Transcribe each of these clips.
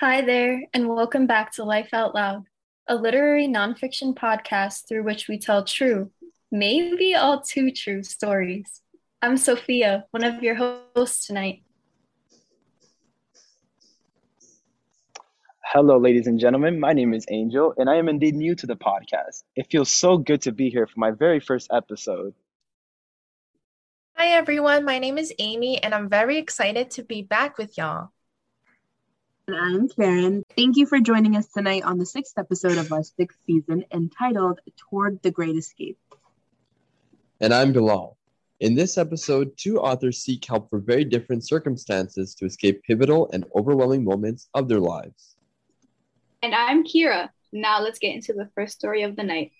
Hi there, and welcome back to Life Out Loud, a literary nonfiction podcast through which we tell true, maybe all too true stories. I'm Sophia, one of your hosts tonight. Hello, ladies and gentlemen. My name is Angel, and I am indeed new to the podcast. It feels so good to be here for my very first episode. Hi, everyone. My name is Amy, and I'm very excited to be back with y'all. And I'm Karen. Thank you for joining us tonight on the sixth episode of our sixth season entitled Toward the Great Escape. And I'm Bilal. In this episode, two authors seek help for very different circumstances to escape pivotal and overwhelming moments of their lives. And I'm Kira. Now let's get into the first story of the night.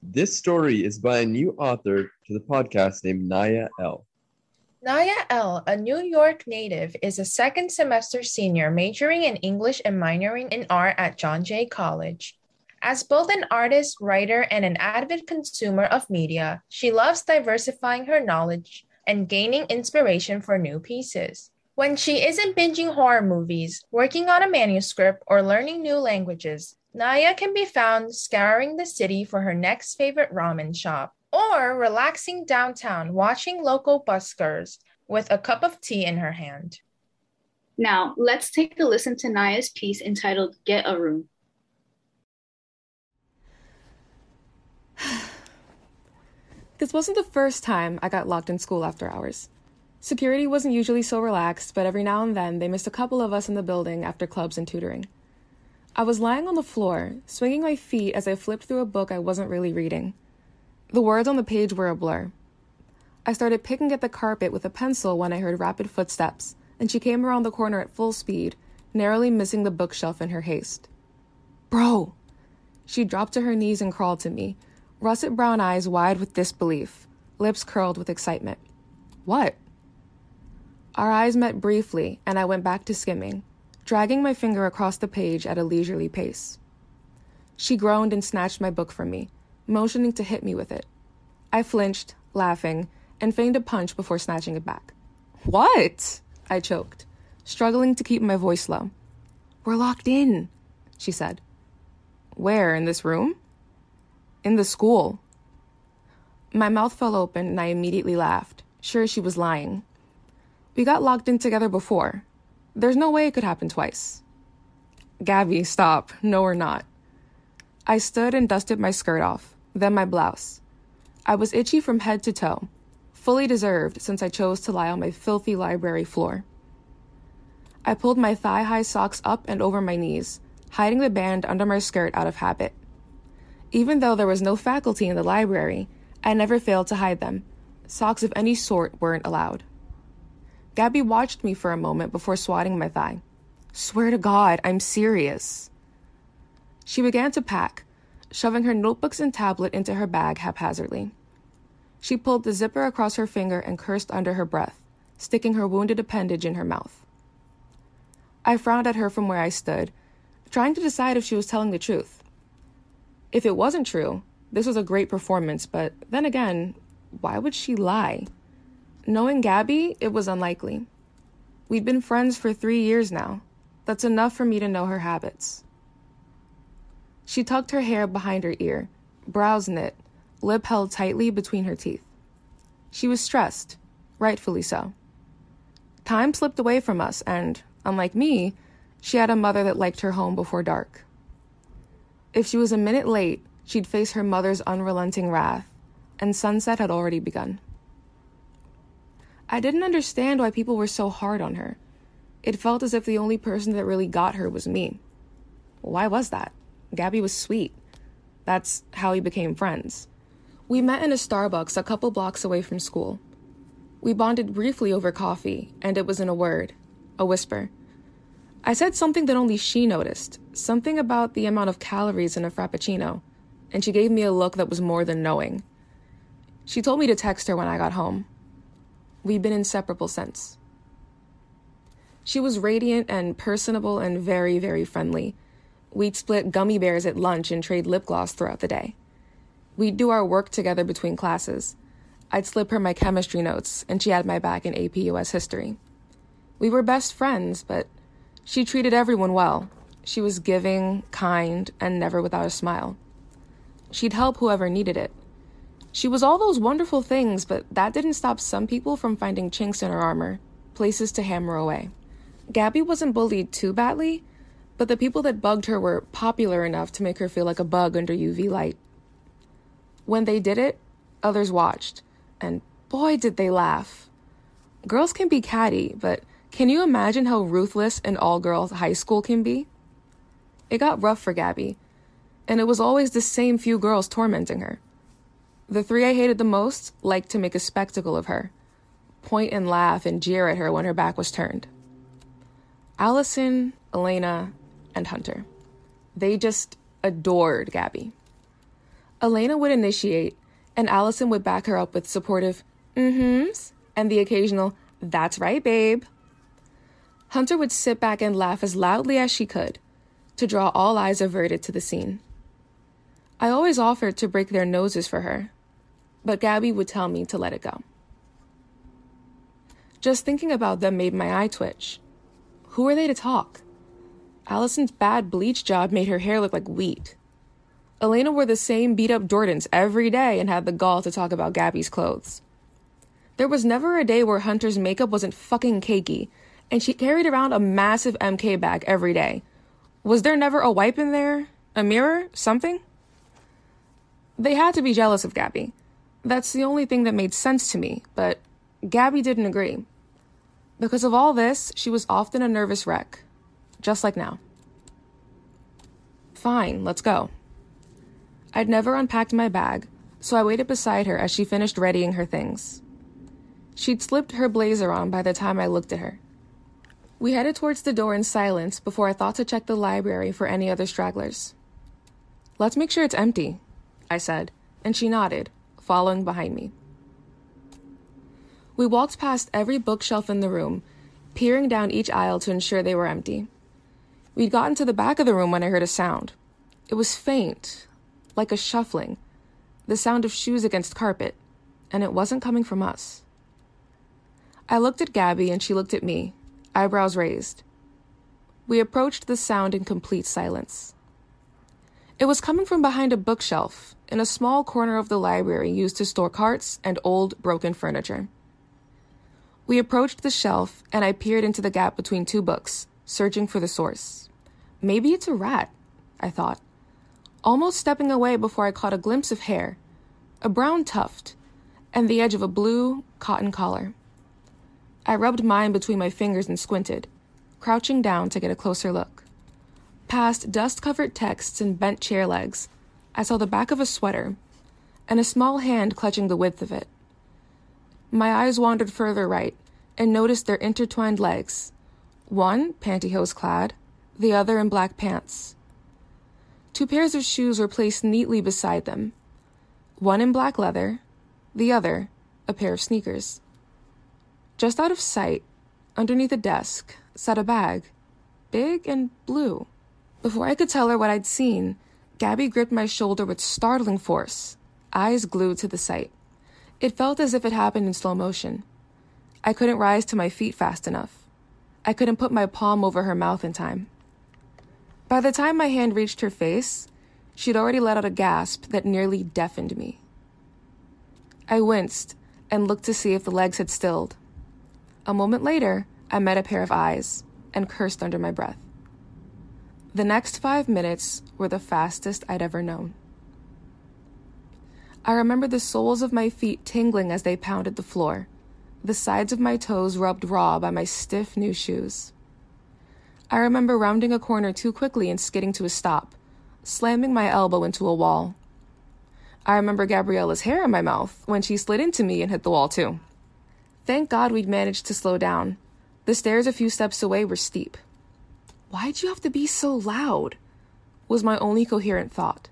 This story is by a new author to the podcast named Naya L. Naya L., a New York native, is a second semester senior majoring in English and minoring in art at John Jay College. As both an artist, writer, and an avid consumer of media, she loves diversifying her knowledge and gaining inspiration for new pieces. When she isn't binging horror movies, working on a manuscript, or learning new languages, Naya can be found scouring the city for her next favorite ramen shop or relaxing downtown watching local buskers with a cup of tea in her hand. Now, let's take a listen to Naya's piece entitled Get a Room. This wasn't the first time I got locked in school after hours. Security wasn't usually so relaxed, but every now and then they missed a couple of us in the building after clubs and tutoring. I was lying on the floor, swinging my feet as I flipped through a book I wasn't really reading. The words on the page were a blur. I started picking at the carpet with a pencil when I heard rapid footsteps, and she came around the corner at full speed, narrowly missing the bookshelf in her haste. Bro! She dropped to her knees and crawled to me, russet brown eyes wide with disbelief, lips curled with excitement. What? Our eyes met briefly, and I went back to skimming, dragging my finger across the page at a leisurely pace. She groaned and snatched my book from me, motioning to hit me with it. I flinched, laughing, and feigned a punch before snatching it back. What? I choked, struggling to keep my voice low. We're locked in, she said. Where, in this room? In the school. My mouth fell open and I immediately laughed, sure she was lying. We got locked in together before. There's no way it could happen twice. Gabby, stop. No, we're not. I stood and dusted my skirt off then my blouse. I was itchy from head to toe, fully deserved since I chose to lie on my filthy library floor. I pulled my thigh high socks up and over my knees, hiding the band under my skirt out of habit. Even though there was no faculty in the library, I never failed to hide them. Socks of any sort weren't allowed. Gabby watched me for a moment before swatting my thigh. Swear to God, I'm serious. She began to pack, shoving her notebooks and tablet into her bag haphazardly. She pulled the zipper across her finger and cursed under her breath, sticking her wounded appendage in her mouth. I frowned at her from where I stood, trying to decide if she was telling the truth. If it wasn't true, this was a great performance, but then again, why would she lie? Knowing Gabby, it was unlikely. We'd been friends for three years now. That's enough for me to know her habits. She tucked her hair behind her ear, brows knit, lip held tightly between her teeth. She was stressed, rightfully so. Time slipped away from us, and, unlike me, she had a mother that liked her home before dark. If she was a minute late, she'd face her mother's unrelenting wrath, and sunset had already begun. I didn't understand why people were so hard on her. It felt as if the only person that really got her was me. Why was that? Gabby was sweet. That's how we became friends. We met in a Starbucks a couple blocks away from school. We bonded briefly over coffee, and it was in a word, a whisper. I said something that only she noticed, something about the amount of calories in a frappuccino, and she gave me a look that was more than knowing. She told me to text her when I got home. We've been inseparable since. She was radiant and personable and very, very friendly. We'd split gummy bears at lunch and trade lip gloss throughout the day. We'd do our work together between classes. I'd slip her my chemistry notes, and she had my back in AP US history. We were best friends, but she treated everyone well. She was giving, kind, and never without a smile. She'd help whoever needed it. She was all those wonderful things, but that didn't stop some people from finding chinks in her armor, places to hammer away. Gabby wasn't bullied too badly, but the people that bugged her were popular enough to make her feel like a bug under UV light. When they did it, others watched, and boy, did they laugh. Girls can be catty, but can you imagine how ruthless an all girls high school can be? It got rough for Gabby, and it was always the same few girls tormenting her. The three I hated the most liked to make a spectacle of her, point and laugh and jeer at her when her back was turned. Allison, Elena, and Hunter. They just adored Gabby. Elena would initiate, and Allison would back her up with supportive mm-hms and the occasional that's right, babe. Hunter would sit back and laugh as loudly as she could to draw all eyes averted to the scene. I always offered to break their noses for her, but Gabby would tell me to let it go. Just thinking about them made my eye twitch. Who are they to talk? Allison's bad bleach job made her hair look like wheat. Elena wore the same beat up Jordans every day and had the gall to talk about Gabby's clothes. There was never a day where Hunter's makeup wasn't fucking cakey, and she carried around a massive MK bag every day. Was there never a wipe in there? A mirror? Something? They had to be jealous of Gabby. That's the only thing that made sense to me, but Gabby didn't agree. Because of all this, she was often a nervous wreck, just like now. Fine, let's go. I'd never unpacked my bag, so I waited beside her as she finished readying her things. She'd slipped her blazer on by the time I looked at her. We headed towards the door in silence before I thought to check the library for any other stragglers. Let's make sure it's empty, I said, and she nodded, following behind me. We walked past every bookshelf in the room, peering down each aisle to ensure they were empty. We'd gotten to the back of the room when I heard a sound. It was faint, like a shuffling, the sound of shoes against carpet, and it wasn't coming from us. I looked at Gabby and she looked at me, eyebrows raised. We approached the sound in complete silence. It was coming from behind a bookshelf in a small corner of the library used to store carts and old, broken furniture. We approached the shelf, and I peered into the gap between two books, searching for the source. Maybe it's a rat, I thought, almost stepping away before I caught a glimpse of hair, a brown tuft, and the edge of a blue cotton collar. I rubbed mine between my fingers and squinted, crouching down to get a closer look. Past dust covered texts and bent chair legs, I saw the back of a sweater and a small hand clutching the width of it. My eyes wandered further right and noticed their intertwined legs, one pantyhose clad, the other in black pants. Two pairs of shoes were placed neatly beside them, one in black leather, the other a pair of sneakers. Just out of sight, underneath a desk, sat a bag, big and blue. Before I could tell her what I'd seen, Gabby gripped my shoulder with startling force, eyes glued to the sight. It felt as if it happened in slow motion. I couldn't rise to my feet fast enough. I couldn't put my palm over her mouth in time. By the time my hand reached her face, she'd already let out a gasp that nearly deafened me. I winced and looked to see if the legs had stilled. A moment later, I met a pair of eyes and cursed under my breath. The next five minutes were the fastest I'd ever known. I remember the soles of my feet tingling as they pounded the floor, the sides of my toes rubbed raw by my stiff new shoes. I remember rounding a corner too quickly and skidding to a stop, slamming my elbow into a wall. I remember Gabriella's hair in my mouth when she slid into me and hit the wall too. Thank God we'd managed to slow down. The stairs a few steps away were steep. Why'd you have to be so loud? was my only coherent thought.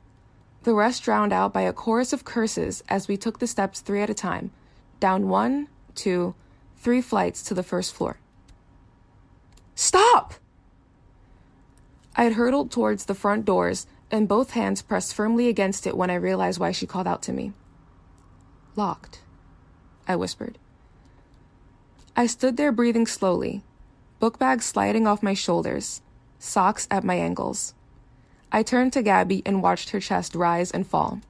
The rest drowned out by a chorus of curses as we took the steps three at a time, down one, two, three flights to the first floor. Stop! I had hurtled towards the front doors and both hands pressed firmly against it when I realized why she called out to me. Locked, I whispered. I stood there breathing slowly, book bag sliding off my shoulders, socks at my ankles. I turned to Gabby and watched her chest rise and fall.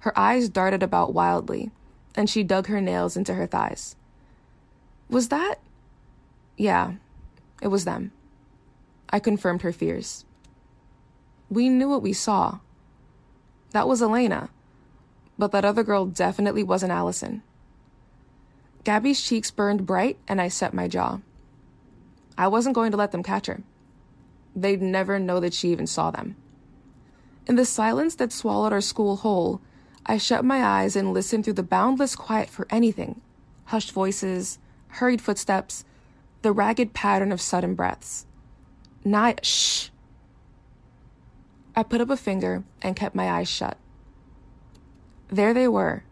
Her eyes darted about wildly, and she dug her nails into her thighs. Was that? Yeah, it was them. I confirmed her fears. We knew what we saw. That was Elena, but that other girl definitely wasn't Allison. Gabby's cheeks burned bright, and I set my jaw. I wasn't going to let them catch her. They'd never know that she even saw them. In the silence that swallowed our school whole, I shut my eyes and listened through the boundless quiet for anything hushed voices, hurried footsteps, the ragged pattern of sudden breaths. Naya, shh. I put up a finger and kept my eyes shut. There they were,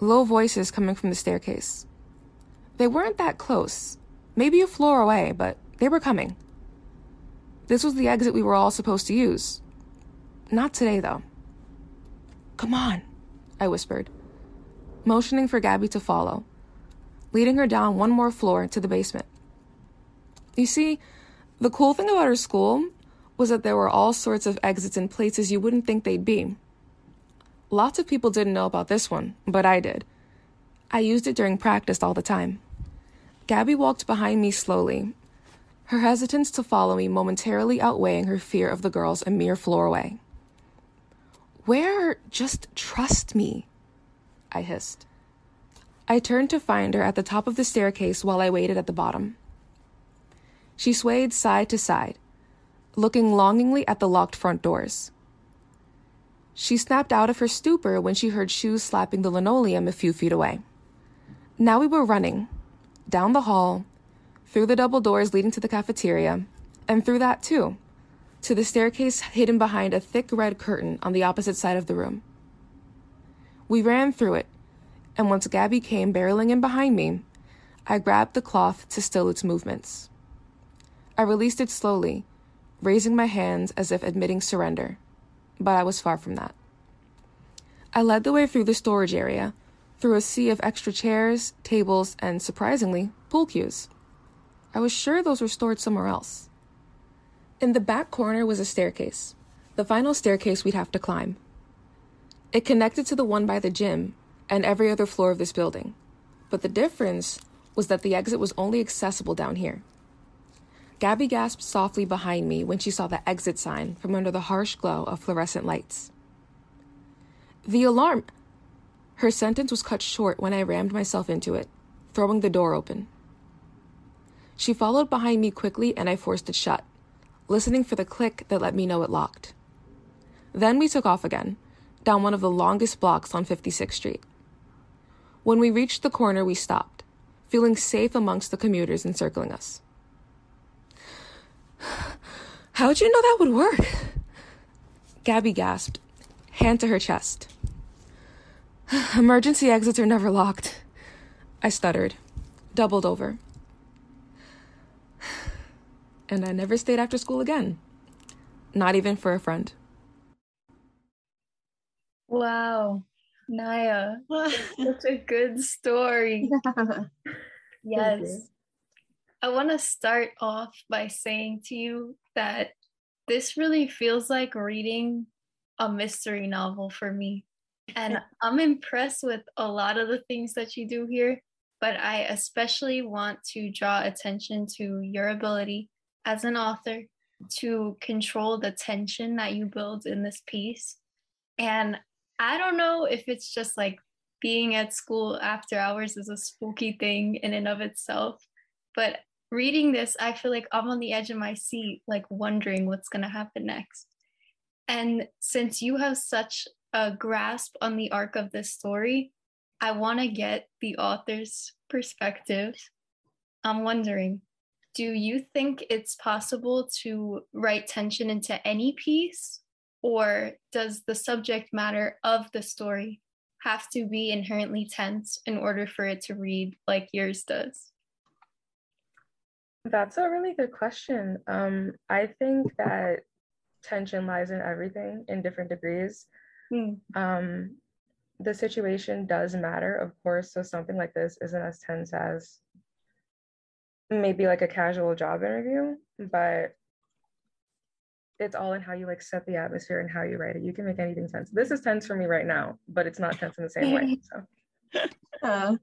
low voices coming from the staircase. They weren't that close, maybe a floor away, but they were coming. This was the exit we were all supposed to use. Not today, though. Come on, I whispered, motioning for Gabby to follow, leading her down one more floor to the basement. You see, the cool thing about our school was that there were all sorts of exits and places you wouldn't think they'd be. Lots of people didn't know about this one, but I did. I used it during practice all the time. Gabby walked behind me slowly, her hesitance to follow me momentarily outweighing her fear of the girls a mere floor away. Where? Just trust me, I hissed. I turned to find her at the top of the staircase while I waited at the bottom. She swayed side to side, looking longingly at the locked front doors. She snapped out of her stupor when she heard shoes slapping the linoleum a few feet away. Now we were running, down the hall, through the double doors leading to the cafeteria, and through that too, to the staircase hidden behind a thick red curtain on the opposite side of the room. We ran through it, and once Gabby came barreling in behind me, I grabbed the cloth to still its movements. I released it slowly, raising my hands as if admitting surrender but I was far from that. I led the way through the storage area, through a sea of extra chairs, tables, and surprisingly, pool cues. I was sure those were stored somewhere else. In the back corner was a staircase, the final staircase we'd have to climb. It connected to the one by the gym and every other floor of this building, but the difference was that the exit was only accessible down here. Gabby gasped softly behind me when she saw the exit sign from under the harsh glow of fluorescent lights. The alarm! Her sentence was cut short when I rammed myself into it, throwing the door open. She followed behind me quickly and I forced it shut, listening for the click that let me know it locked. Then we took off again, down one of the longest blocks on 56th Street. When we reached the corner, we stopped, feeling safe amongst the commuters encircling us. How'd you know that would work? Gabby gasped, hand to her chest. Emergency exits are never locked. I stuttered, doubled over. And I never stayed after school again. Not even for a friend. Wow. Naya, such a good story. yes. I want to start off by saying to you that this really feels like reading a mystery novel for me. And I'm impressed with a lot of the things that you do here, but I especially want to draw attention to your ability as an author to control the tension that you build in this piece. And I don't know if it's just like being at school after hours is a spooky thing in and of itself, but reading this, I feel like I'm on the edge of my seat, like wondering what's going to happen next. And since you have such a grasp on the arc of this story, I want to get the author's perspective. I'm wondering, do you think it's possible to write tension into any piece, or does the subject matter of the story have to be inherently tense in order for it to read like yours does? That's a really good question. Um, I think that tension lies in everything in different degrees. Mm. Um, the situation does matter, of course. So something like this isn't as tense as maybe like a casual job interview, but it's all in how you like set the atmosphere and how you write it. You can make anything tense. This is tense for me right now, but it's not tense in the same way. So Uh,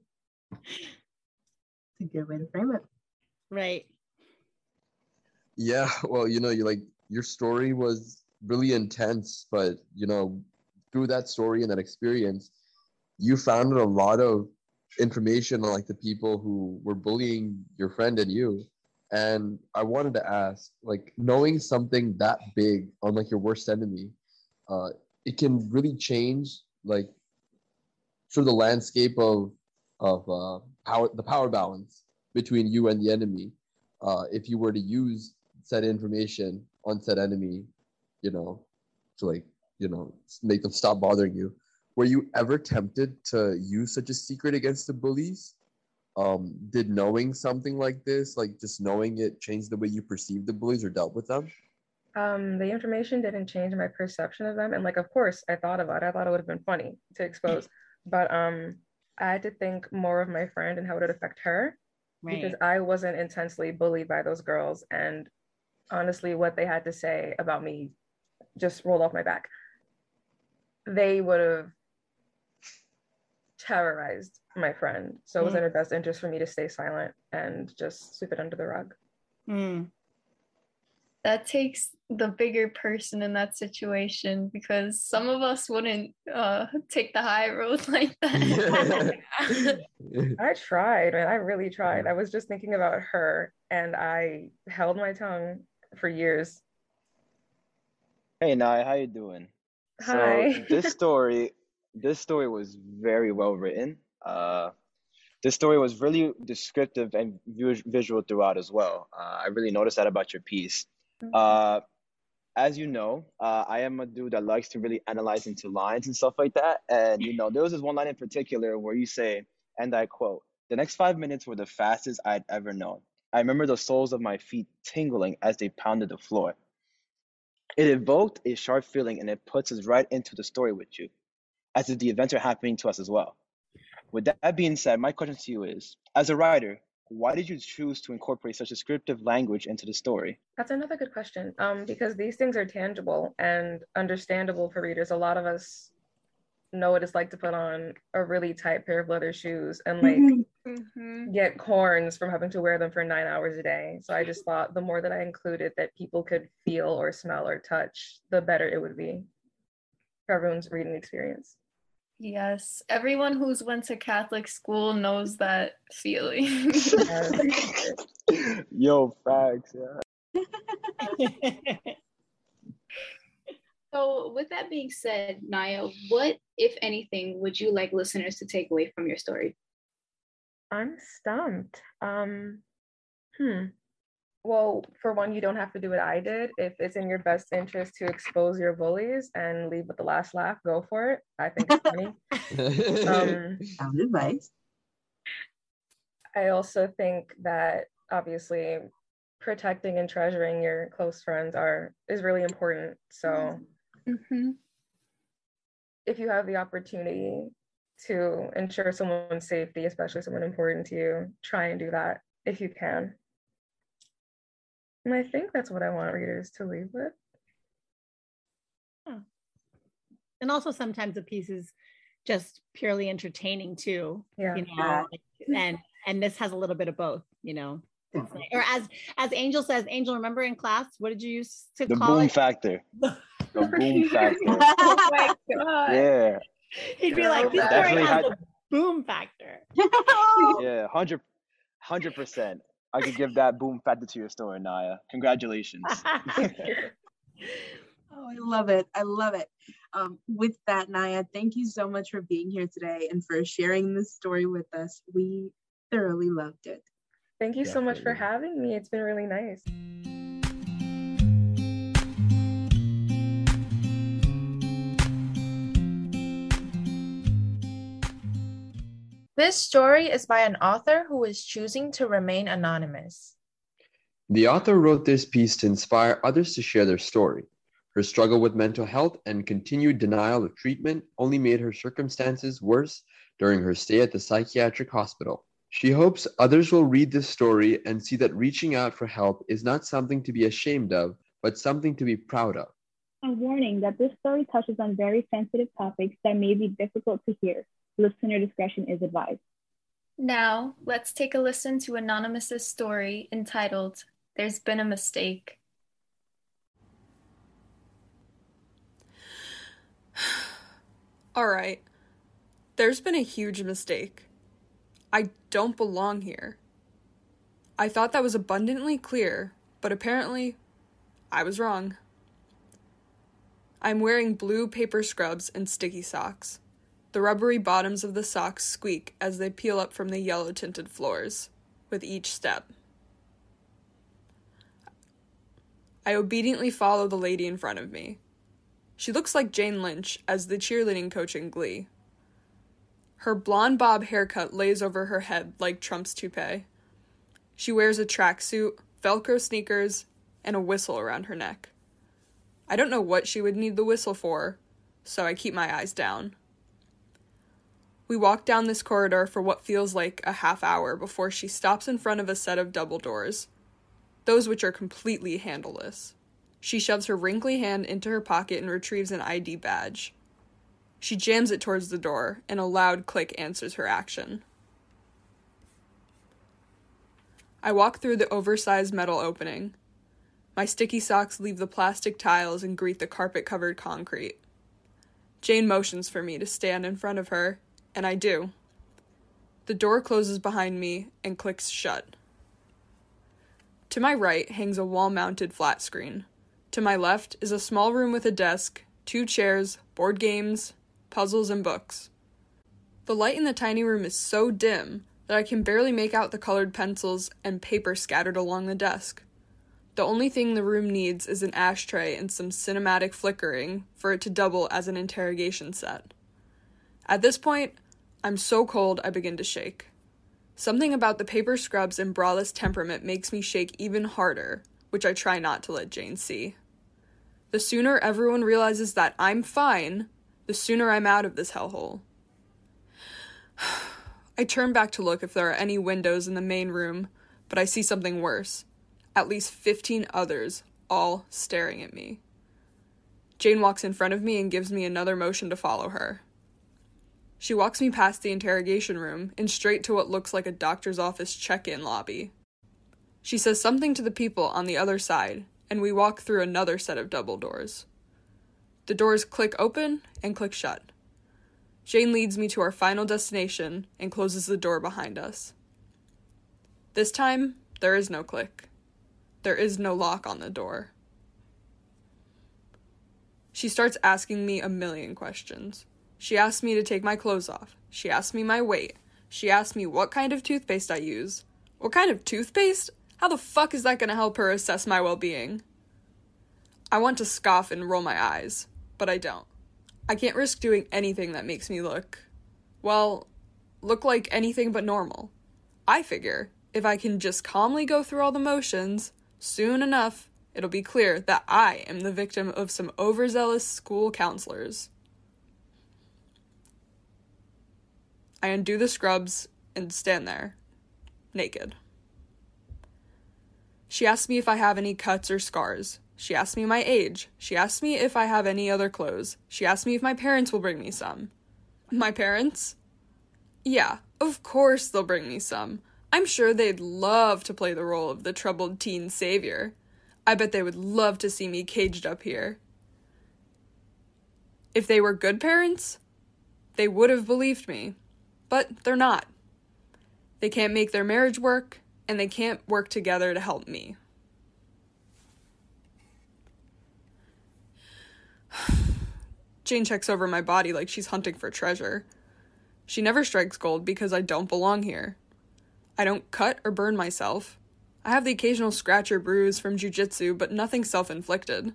it's a good way to frame it. Right. Yeah, well, you know, you like your story was really intense, but you know, through that story and that experience, you found a lot of information on like the people who were bullying your friend and you. And I wanted to ask, like, knowing something that big on like your worst enemy, uh, it can really change like sort of the landscape of of uh, power, the power balance between you and the enemy. Uh, if you were to use said information on said enemy, you know, to like, you know, make them stop bothering you. Were you ever tempted to use such a secret against the bullies? Um, did knowing something like this, like just knowing it, change the way you perceived the bullies or dealt with them? um, the information didn't change my perception of them. And like, of course, I thought about it. I thought it would have been funny to expose, but um, I had to think more of my friend and how it would affect her because I wasn't intensely bullied by those girls. And honestly, what they had to say about me just rolled off my back. They would have terrorized my friend. So it was in her best interest for me to stay silent and just sweep it under the rug. Mm. That takes the bigger person in that situation because some of us wouldn't uh, take the high road like that. I tried, man. I really tried. I was just thinking about her and I held my tongue for years. Hey, Nai, how you doing? Hi. So this story, this story was very well written. Uh, this story was really descriptive and visual throughout as well. Uh, I really noticed that about your piece. Uh, as you know, uh, I am a dude that likes to really analyze into lines and stuff like that. And you know, there was this one line in particular where you say, and I quote, "The next five minutes were the fastest I'd ever known. I remember the soles of my feet tingling as they pounded the floor. It evoked a sharp feeling, and it puts us right into the story with you, as if the events are happening to us as well." With that being said, my question to you is, as a writer, why did you choose to incorporate such descriptive language into the story? That's another good question. Um, because these things are tangible and understandable for readers. A lot of us know what it's like to put on a really tight pair of leather shoes and like Mhm. get corns from having to wear them for nine hours a day. So I just thought the more that I included that people could feel or smell or touch, the better it would be for everyone's reading experience. Yes, everyone who's went to Catholic school knows that feeling. Yo, facts, yeah. So, with that being said, Naya, what, if anything, would you like listeners to take away from your story? I'm stumped. Um, hmm. Well, for one, you don't have to do what I did. If it's in your best interest to expose your bullies and leave with the last laugh, go for it. I think it's funny. um, Sound advice. I also think that obviously protecting and treasuring your close friends are is really important. So hmm if you have the opportunity to ensure someone's safety, especially someone important to you, try and do that if you can. And I think that's what I want readers to leave with. and also sometimes a piece is just purely entertaining too. Yeah. You know, Yeah. and and this has a little bit of both, you know. It's mm-hmm. like- or as as Angel says, Angel, remember in class, what did you use to The call boom it? factor. Oh the boom factor. Oh my god. Yeah, He'd be like, this story Definitely has had- a boom factor. yeah, hundred, hundred percent. I could give that boom factor to your story, Naya. Congratulations. Oh, I love it. I love it. Um, with that, Naya, thank you so much for being here today and for sharing this story with us. We thoroughly loved it. Thank you so much for having me. It's been really nice. This story is by an author who is choosing to remain anonymous. The author wrote this piece to inspire others to share their story. Her struggle with mental health and continued denial of treatment only made her circumstances worse during her stay at the psychiatric hospital. She hopes others will read this story and see that reaching out for help is not something to be ashamed of, but something to be proud of. A warning that this story touches on very sensitive topics that may be difficult to hear. Listener discretion is advised. Now, let's take a listen to Anonymous's story entitled There's Been a Mistake. All right. There's been a huge mistake. I don't belong here. I thought that was abundantly clear, but apparently I was wrong. I'm wearing blue paper scrubs and sticky socks. The rubbery bottoms of the socks squeak as they peel up from the yellow tinted floors with each step. I obediently follow the lady in front of me. She looks like Jane Lynch as the cheerleading coach in Glee. Her blonde bob haircut lays over her head like Trump's toupee. She wears a tracksuit, Velcro sneakers, and a whistle around her neck. I don't know what she would need the whistle for, so I keep my eyes down. We walk down this corridor for what feels like a half hour before she stops in front of a set of double doors, those which are completely handleless. She shoves her wrinkly hand into her pocket and retrieves an ID badge. She jams it towards the door, and a loud click answers her action. I walk through the oversized metal opening. My sticky socks leave the plastic tiles and greet the carpet covered concrete. Jane motions for me to stand in front of her, and I do. The door closes behind me and clicks shut. To my right hangs a wall mounted flat screen. To my left is a small room with a desk, two chairs, board games, puzzles, and books. The light in the tiny room is so dim that I can barely make out the colored pencils and paper scattered along the desk. The only thing the room needs is an ashtray and some cinematic flickering for it to double as an interrogation set. At this point, I'm so cold I begin to shake. Something about the paper scrubs and braless temperament makes me shake even harder, which I try not to let Jane see. The sooner everyone realizes that I'm fine, the sooner I'm out of this hellhole. I turn back to look if there are any windows in the main room, but I see something worse. At least 15 others, all staring at me. Jane walks in front of me and gives me another motion to follow her. She walks me past the interrogation room and straight to what looks like a doctor's office check in lobby. She says something to the people on the other side, and we walk through another set of double doors. The doors click open and click shut. Jane leads me to our final destination and closes the door behind us. This time, there is no click. There is no lock on the door. She starts asking me a million questions. She asked me to take my clothes off. She asked me my weight. She asked me what kind of toothpaste I use. What kind of toothpaste? How the fuck is that gonna help her assess my well being? I want to scoff and roll my eyes, but I don't. I can't risk doing anything that makes me look, well, look like anything but normal. I figure if I can just calmly go through all the motions, soon enough it'll be clear that I am the victim of some overzealous school counselors. I undo the scrubs and stand there, naked. She asks me if I have any cuts or scars. She asks me my age. She asks me if I have any other clothes. She asks me if my parents will bring me some. My parents? Yeah, of course they'll bring me some. I'm sure they'd love to play the role of the troubled teen savior. I bet they would love to see me caged up here. If they were good parents, they would have believed me. But they're not. They can't make their marriage work, and they can't work together to help me. Jane checks over my body like she's hunting for treasure. She never strikes gold because I don't belong here. I don't cut or burn myself. I have the occasional scratch or bruise from jujitsu, but nothing self inflicted.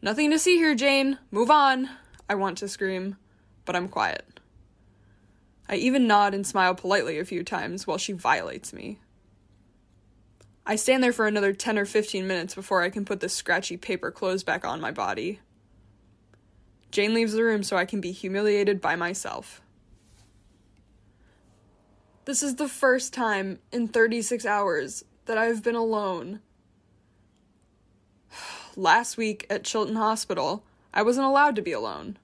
Nothing to see here, Jane. Move on. I want to scream, but I'm quiet. I even nod and smile politely a few times while she violates me. I stand there for another 10 or 15 minutes before I can put the scratchy paper clothes back on my body. Jane leaves the room so I can be humiliated by myself. This is the first time in 36 hours that I've been alone. Last week at Chilton Hospital, I wasn't allowed to be alone.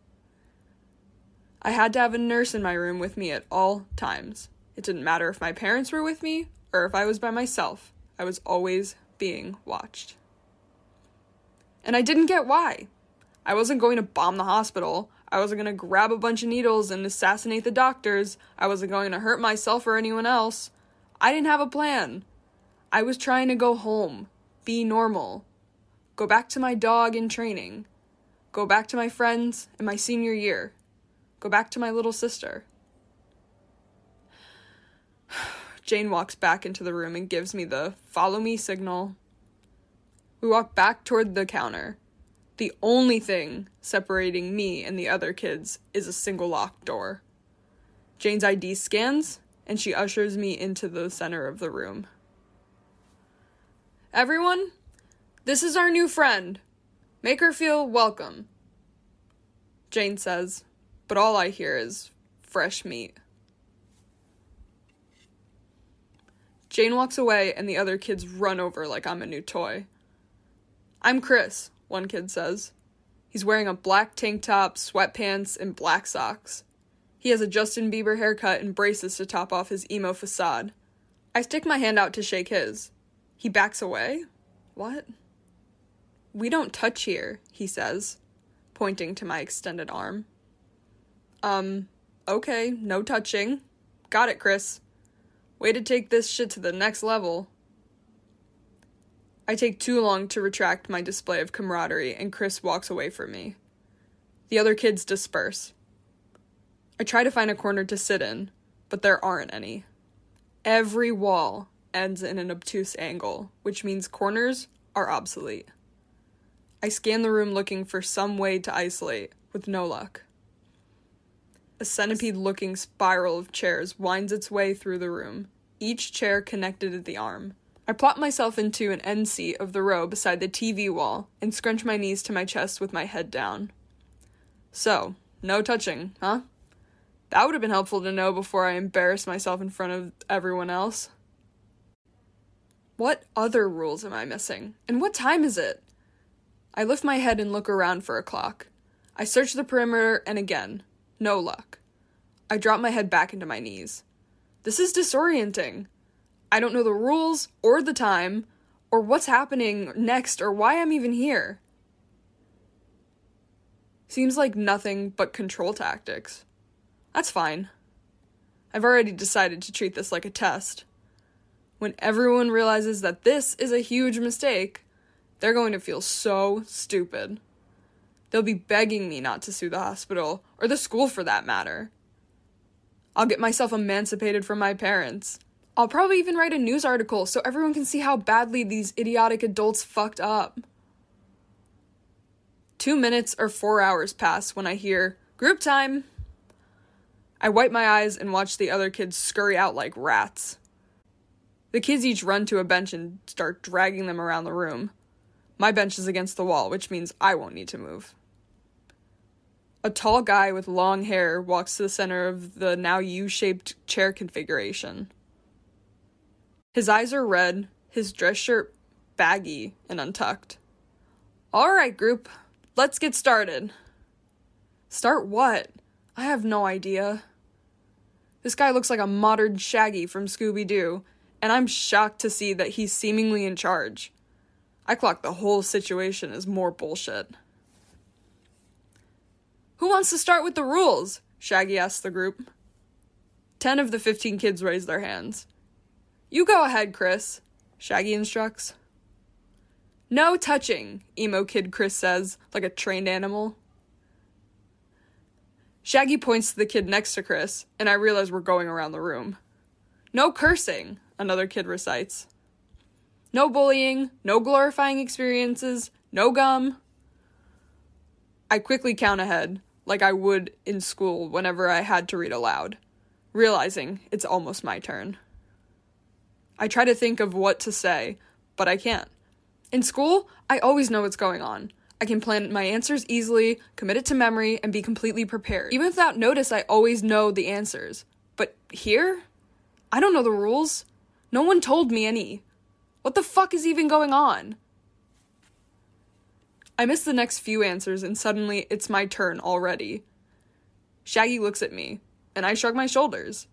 I had to have a nurse in my room with me at all times. It didn't matter if my parents were with me or if I was by myself. I was always being watched. And I didn't get why. I wasn't going to bomb the hospital. I wasn't going to grab a bunch of needles and assassinate the doctors. I wasn't going to hurt myself or anyone else. I didn't have a plan. I was trying to go home, be normal, go back to my dog in training, go back to my friends in my senior year, go back to my little sister. Jane walks back into the room and gives me the follow me signal. We walk back toward the counter. The only thing separating me and the other kids is a single locked door. Jane's ID scans, and she ushers me into the center of the room. Everyone, this is our new friend. Make her feel welcome. Jane says, but all I hear is fresh meat. Jane walks away, and the other kids run over like I'm a new toy. I'm Chris, one kid says. He's wearing a black tank top, sweatpants, and black socks. He has a Justin Bieber haircut and braces to top off his emo facade. I stick my hand out to shake his. He backs away. What? We don't touch here, he says, pointing to my extended arm. Um, okay, no touching. Got it, Chris. Way to take this shit to the next level. I take too long to retract my display of camaraderie, and Chris walks away from me. The other kids disperse. I try to find a corner to sit in, but there aren't any. Every wall ends in an obtuse angle, which means corners are obsolete. I scan the room looking for some way to isolate, with no luck. A centipede looking spiral of chairs winds its way through the room, each chair connected at the arm. I plop myself into an end seat of the row beside the TV wall and scrunch my knees to my chest with my head down. So, no touching, huh? That would have been helpful to know before I embarrass myself in front of everyone else. What other rules am I missing? And what time is it? I lift my head and look around for a clock. I search the perimeter and again. No luck. I drop my head back into my knees. This is disorienting. I don't know the rules or the time or what's happening next or why I'm even here. Seems like nothing but control tactics. That's fine. I've already decided to treat this like a test. When everyone realizes that this is a huge mistake, they're going to feel so stupid. They'll be begging me not to sue the hospital, or the school for that matter. I'll get myself emancipated from my parents. I'll probably even write a news article so everyone can see how badly these idiotic adults fucked up. Two minutes or four hours pass when I hear, Group time! I wipe my eyes and watch the other kids scurry out like rats. The kids each run to a bench and start dragging them around the room. My bench is against the wall, which means I won't need to move. A tall guy with long hair walks to the center of the now U shaped chair configuration. His eyes are red, his dress shirt baggy and untucked. All right, group, let's get started. Start what? I have no idea. This guy looks like a modern Shaggy from Scooby Doo, and I'm shocked to see that he's seemingly in charge. I clock the whole situation as more bullshit. Who wants to start with the rules? Shaggy asks the group. Ten of the fifteen kids raise their hands. You go ahead, Chris, Shaggy instructs. No touching, emo kid Chris says, like a trained animal. Shaggy points to the kid next to Chris, and I realize we're going around the room. No cursing, another kid recites. No bullying, no glorifying experiences, no gum. I quickly count ahead, like I would in school whenever I had to read aloud, realizing it's almost my turn. I try to think of what to say, but I can't. In school, I always know what's going on. I can plan my answers easily, commit it to memory, and be completely prepared. Even without notice, I always know the answers. But here? I don't know the rules. No one told me any. What the fuck is even going on? I miss the next few answers, and suddenly it's my turn already. Shaggy looks at me, and I shrug my shoulders.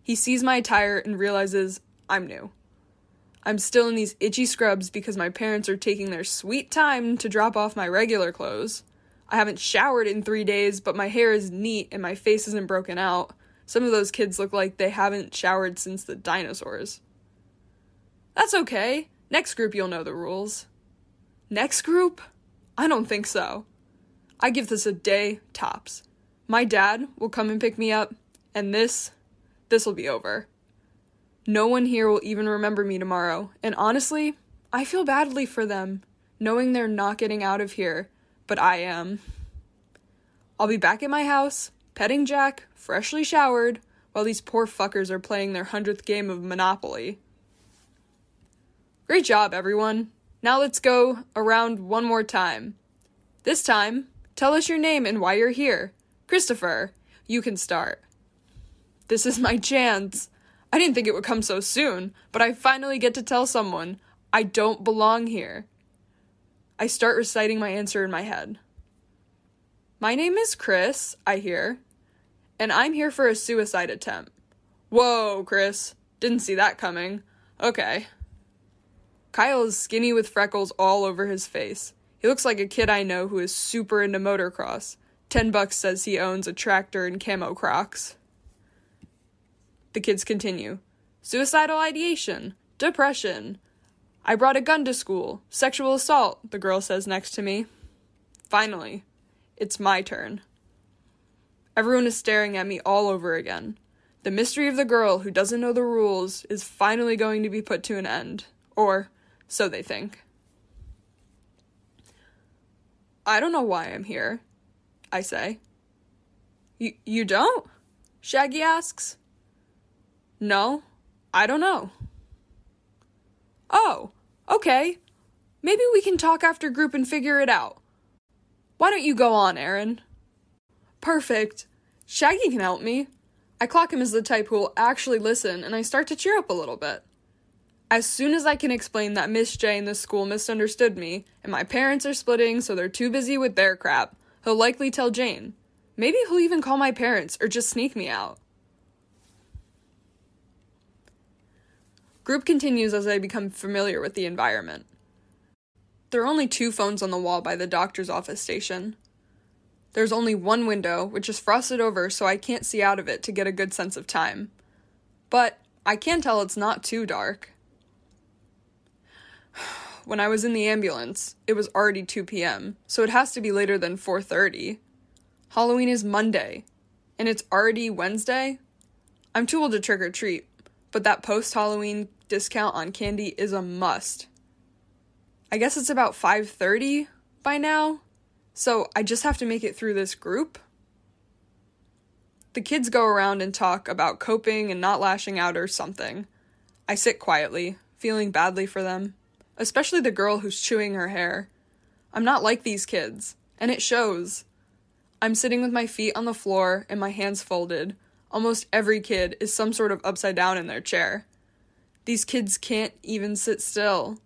He sees my attire and realizes I'm new. I'm still in these itchy scrubs because my parents are taking their sweet time to drop off my regular clothes. I haven't showered in three days, but my hair is neat and my face isn't broken out. Some of those kids look like they haven't showered since the dinosaurs. That's okay. Next group, you'll know the rules. Next group? I don't think so. I give this a day tops. My dad will come and pick me up, and this, this will be over. No one here will even remember me tomorrow, and honestly, I feel badly for them, knowing they're not getting out of here, but I am. I'll be back at my house, petting Jack, freshly showered, while these poor fuckers are playing their hundredth game of Monopoly. Great job, everyone. Now let's go around one more time. This time, tell us your name and why you're here. Christopher, you can start. This is my chance. I didn't think it would come so soon, but I finally get to tell someone I don't belong here. I start reciting my answer in my head. My name is Chris, I hear, and I'm here for a suicide attempt. Whoa, Chris. Didn't see that coming. Okay. Kyle is skinny with freckles all over his face. He looks like a kid I know who is super into motocross. Ten bucks says he owns a tractor and camo crocs. The kids continue. Suicidal ideation, depression. I brought a gun to school, sexual assault, the girl says next to me. Finally, it's my turn. Everyone is staring at me all over again. The mystery of the girl who doesn't know the rules is finally going to be put to an end. Or, so they think. I don't know why I'm here, I say. You, you don't? Shaggy asks. No, I don't know. Oh, okay. Maybe we can talk after group and figure it out. Why don't you go on, Erin? Perfect. Shaggy can help me. I clock him as the type who will actually listen, and I start to cheer up a little bit. As soon as I can explain that Miss J in the school misunderstood me, and my parents are splitting so they're too busy with their crap, he'll likely tell Jane. Maybe he'll even call my parents or just sneak me out. Group continues as I become familiar with the environment. There are only two phones on the wall by the doctor's office station. There's only one window, which is frosted over so I can't see out of it to get a good sense of time. But I can tell it's not too dark. When I was in the ambulance, it was already 2 p.m., so it has to be later than 4:30. Halloween is Monday, and it's already Wednesday. I'm too old to trick or treat, but that post Halloween discount on candy is a must. I guess it's about 5:30 by now, so I just have to make it through this group. The kids go around and talk about coping and not lashing out or something. I sit quietly, feeling badly for them, especially the girl who's chewing her hair. I'm not like these kids, and it shows. I'm sitting with my feet on the floor and my hands folded. Almost every kid is some sort of upside down in their chair. These kids can't even sit still.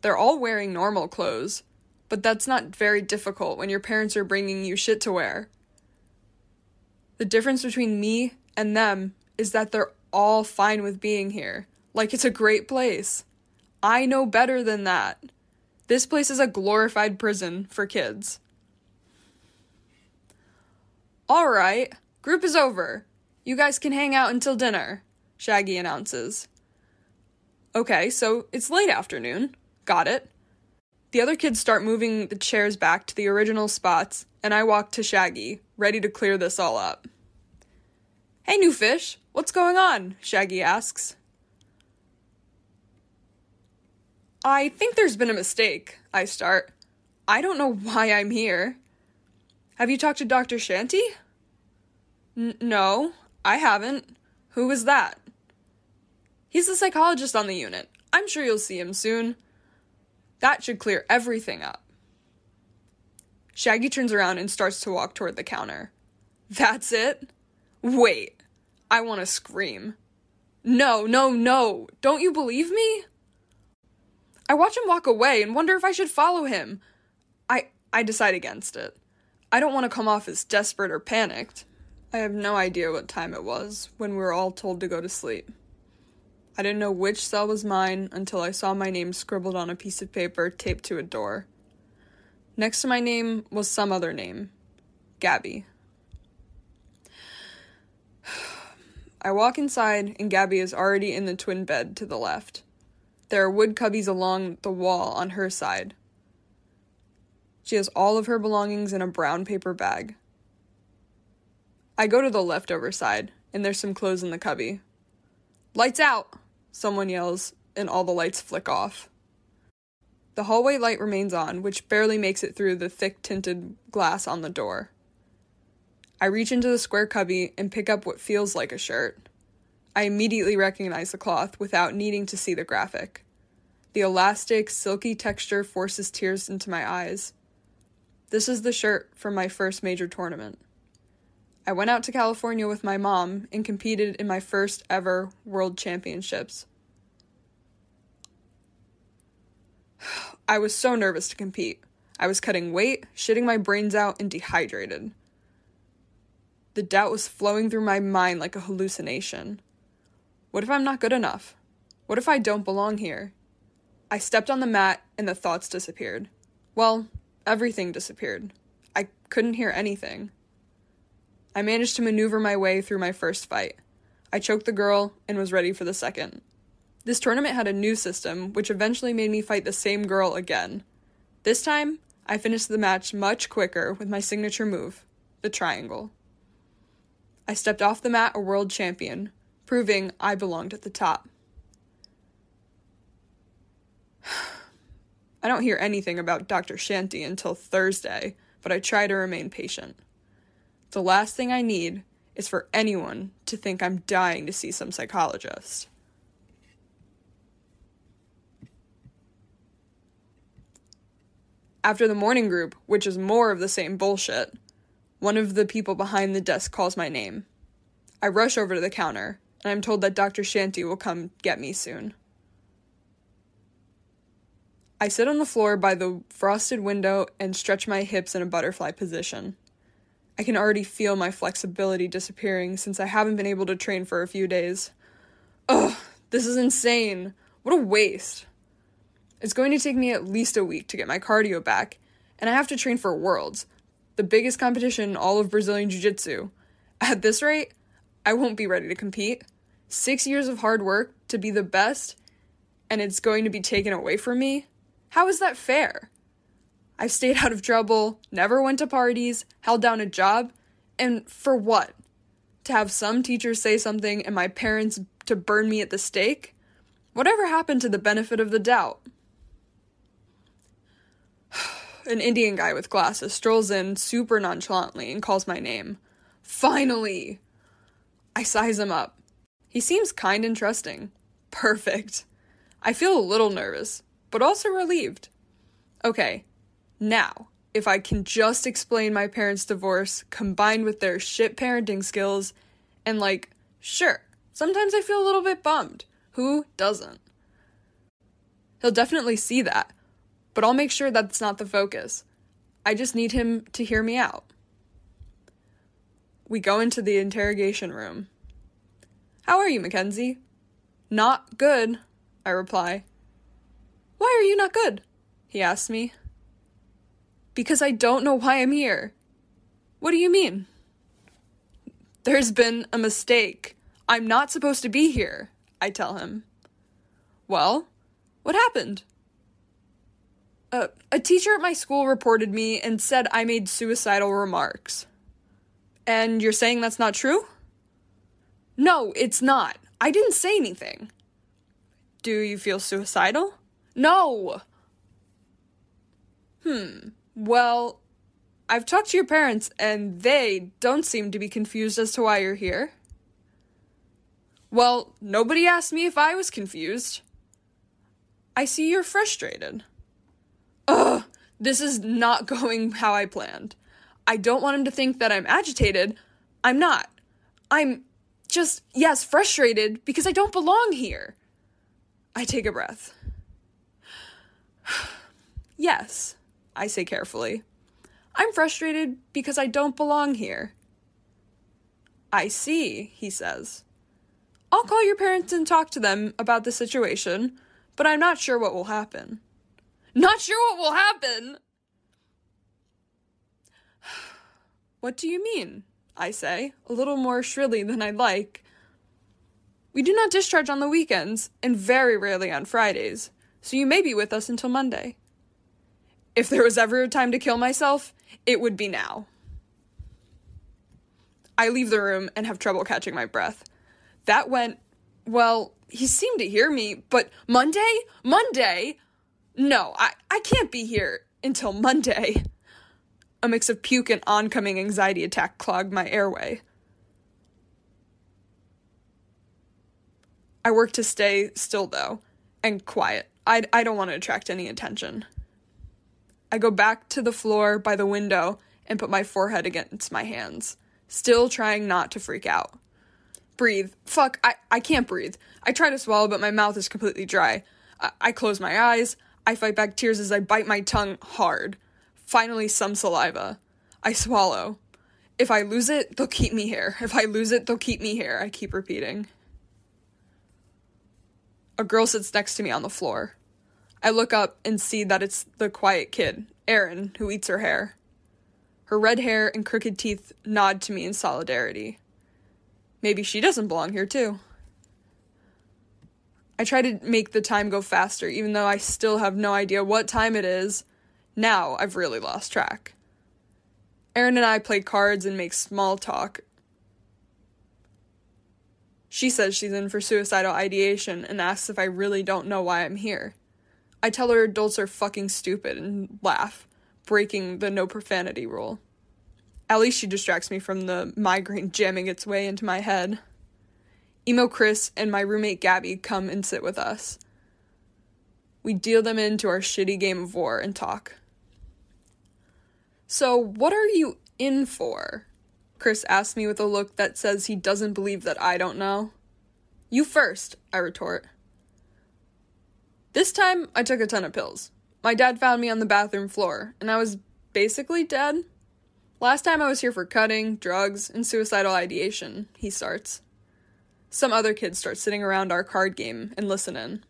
They're all wearing normal clothes, but that's not very difficult when your parents are bringing you shit to wear. The difference between me and them is that they're all fine with being here, like it's a great place. I know better than that. This place is a glorified prison for kids. Alright, group is over. You guys can hang out until dinner, Shaggy announces. Okay, so it's late afternoon. Got it. The other kids start moving the chairs back to the original spots, and I walk to Shaggy, ready to clear this all up. Hey, new fish, what's going on? Shaggy asks. I think there's been a mistake, I start. I don't know why I'm here. Have you talked to Dr. Shanty? N- no, I haven't. Who is that? He's the psychologist on the unit. I'm sure you'll see him soon. That should clear everything up. Shaggy turns around and starts to walk toward the counter. That's it? Wait, I want to scream. No, no, no. Don't you believe me? I watch him walk away and wonder if I should follow him. I I decide against it. I don't want to come off as desperate or panicked. I have no idea what time it was when we were all told to go to sleep. I didn't know which cell was mine until I saw my name scribbled on a piece of paper taped to a door. Next to my name was some other name Gabby. I walk inside, and Gabby is already in the twin bed to the left. There are wood cubbies along the wall on her side. She has all of her belongings in a brown paper bag. I go to the leftover side, and there's some clothes in the cubby. Lights out! Someone yells, and all the lights flick off. The hallway light remains on, which barely makes it through the thick tinted glass on the door. I reach into the square cubby and pick up what feels like a shirt. I immediately recognize the cloth without needing to see the graphic. The elastic, silky texture forces tears into my eyes. This is the shirt from my first major tournament. I went out to California with my mom and competed in my first ever world championships. I was so nervous to compete. I was cutting weight, shitting my brains out, and dehydrated. The doubt was flowing through my mind like a hallucination. What if I'm not good enough? What if I don't belong here? I stepped on the mat and the thoughts disappeared. Well, everything disappeared. I couldn't hear anything. I managed to maneuver my way through my first fight. I choked the girl and was ready for the second. This tournament had a new system, which eventually made me fight the same girl again. This time, I finished the match much quicker with my signature move, the triangle. I stepped off the mat a world champion, proving I belonged at the top. I don't hear anything about Dr. Shanty until Thursday, but I try to remain patient. The last thing I need is for anyone to think I'm dying to see some psychologist. After the morning group, which is more of the same bullshit, one of the people behind the desk calls my name. I rush over to the counter, and I'm told that Dr. Shanty will come get me soon. I sit on the floor by the frosted window and stretch my hips in a butterfly position. I can already feel my flexibility disappearing since I haven't been able to train for a few days. Ugh, this is insane. What a waste. It's going to take me at least a week to get my cardio back, and I have to train for Worlds, the biggest competition in all of Brazilian Jiu Jitsu. At this rate, I won't be ready to compete. Six years of hard work to be the best, and it's going to be taken away from me? How is that fair? I've stayed out of trouble, never went to parties, held down a job, and for what? To have some teachers say something and my parents to burn me at the stake? Whatever happened to the benefit of the doubt? An Indian guy with glasses strolls in super nonchalantly and calls my name. Finally! I size him up. He seems kind and trusting. Perfect. I feel a little nervous, but also relieved. Okay, now, if I can just explain my parents' divorce combined with their shit parenting skills, and like, sure, sometimes I feel a little bit bummed. Who doesn't? He'll definitely see that, but I'll make sure that's not the focus. I just need him to hear me out. We go into the interrogation room. How are you, Mackenzie? Not good, I reply. Why are you not good? He asks me. Because I don't know why I'm here. What do you mean? There's been a mistake. I'm not supposed to be here, I tell him. Well, what happened? Uh, a teacher at my school reported me and said I made suicidal remarks. And you're saying that's not true? No, it's not. I didn't say anything. Do you feel suicidal? No! Hmm. Well, I've talked to your parents, and they don't seem to be confused as to why you're here. Well, nobody asked me if I was confused. I see you're frustrated. Ugh, this is not going how I planned. I don't want him to think that I'm agitated. I'm not. I'm just, yes, frustrated because I don't belong here. I take a breath. yes, I say carefully. I'm frustrated because I don't belong here. I see, he says. I'll call your parents and talk to them about the situation, but I'm not sure what will happen. Not sure what will happen? What do you mean? I say, a little more shrilly than I'd like. We do not discharge on the weekends, and very rarely on Fridays, so you may be with us until Monday. If there was ever a time to kill myself, it would be now. I leave the room and have trouble catching my breath. That went, well, he seemed to hear me, but Monday? Monday? No, I, I can't be here until Monday. A mix of puke and oncoming anxiety attack clogged my airway. I work to stay still, though, and quiet. I, I don't want to attract any attention. I go back to the floor by the window and put my forehead against my hands, still trying not to freak out. Breathe. Fuck, I, I can't breathe. I try to swallow, but my mouth is completely dry. I, I close my eyes. I fight back tears as I bite my tongue hard. Finally, some saliva. I swallow. If I lose it, they'll keep me here. If I lose it, they'll keep me here. I keep repeating. A girl sits next to me on the floor. I look up and see that it's the quiet kid, Erin, who eats her hair. Her red hair and crooked teeth nod to me in solidarity. Maybe she doesn't belong here, too. I try to make the time go faster, even though I still have no idea what time it is. Now I've really lost track. Erin and I play cards and make small talk. She says she's in for suicidal ideation and asks if I really don't know why I'm here. I tell her adults are fucking stupid and laugh, breaking the no profanity rule. At least she distracts me from the migraine jamming its way into my head. Emo Chris and my roommate Gabby come and sit with us. We deal them into our shitty game of war and talk. So, what are you in for? Chris asks me with a look that says he doesn't believe that I don't know. You first, I retort. This time, I took a ton of pills. My dad found me on the bathroom floor, and I was basically dead. Last time I was here for cutting, drugs, and suicidal ideation, he starts. Some other kids start sitting around our card game and listen in.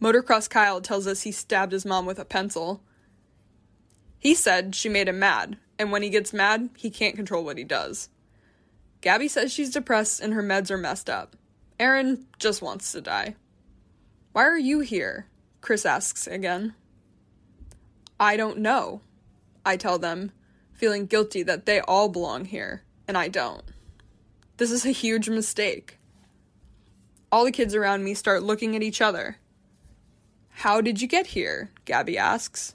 Motocross Kyle tells us he stabbed his mom with a pencil. He said she made him mad, and when he gets mad, he can't control what he does. Gabby says she's depressed and her meds are messed up. Erin just wants to die. Why are you here? Chris asks again. I don't know, I tell them, feeling guilty that they all belong here, and I don't. This is a huge mistake. All the kids around me start looking at each other. How did you get here? Gabby asks.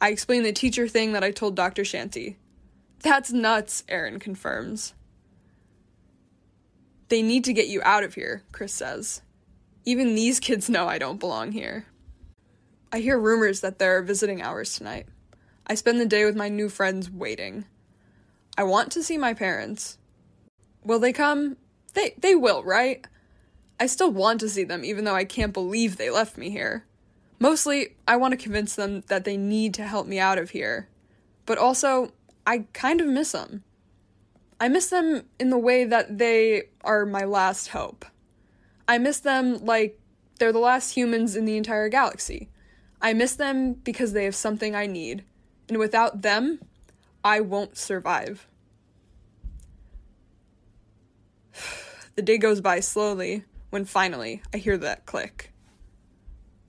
I explain the teacher thing that I told Dr. Shanty. That's nuts, Erin confirms. They need to get you out of here, Chris says. Even these kids know I don't belong here. I hear rumors that there are visiting hours tonight. I spend the day with my new friends waiting. I want to see my parents. Will they come? They they will, right? I still want to see them, even though I can't believe they left me here. Mostly, I want to convince them that they need to help me out of here. But also, I kind of miss them. I miss them in the way that they are my last hope. I miss them like they're the last humans in the entire galaxy. I miss them because they have something I need, and without them, I won't survive. The day goes by slowly when finally I hear that click.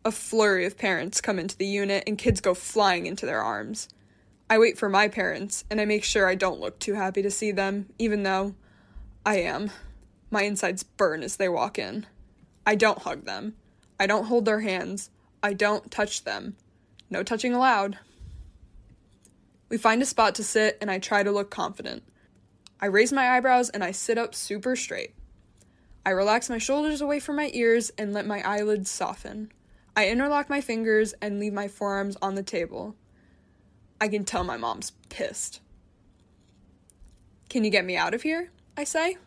A flurry of parents come into the unit and kids go flying into their arms. I wait for my parents and I make sure I don't look too happy to see them, even though I am. My insides burn as they walk in. I don't hug them. I don't hold their hands. I don't touch them. No touching allowed. We find a spot to sit and I try to look confident. I raise my eyebrows and I sit up super straight. I relax my shoulders away from my ears and let my eyelids soften. I interlock my fingers and leave my forearms on the table. I can tell my mom's pissed. Can you get me out of here? I say.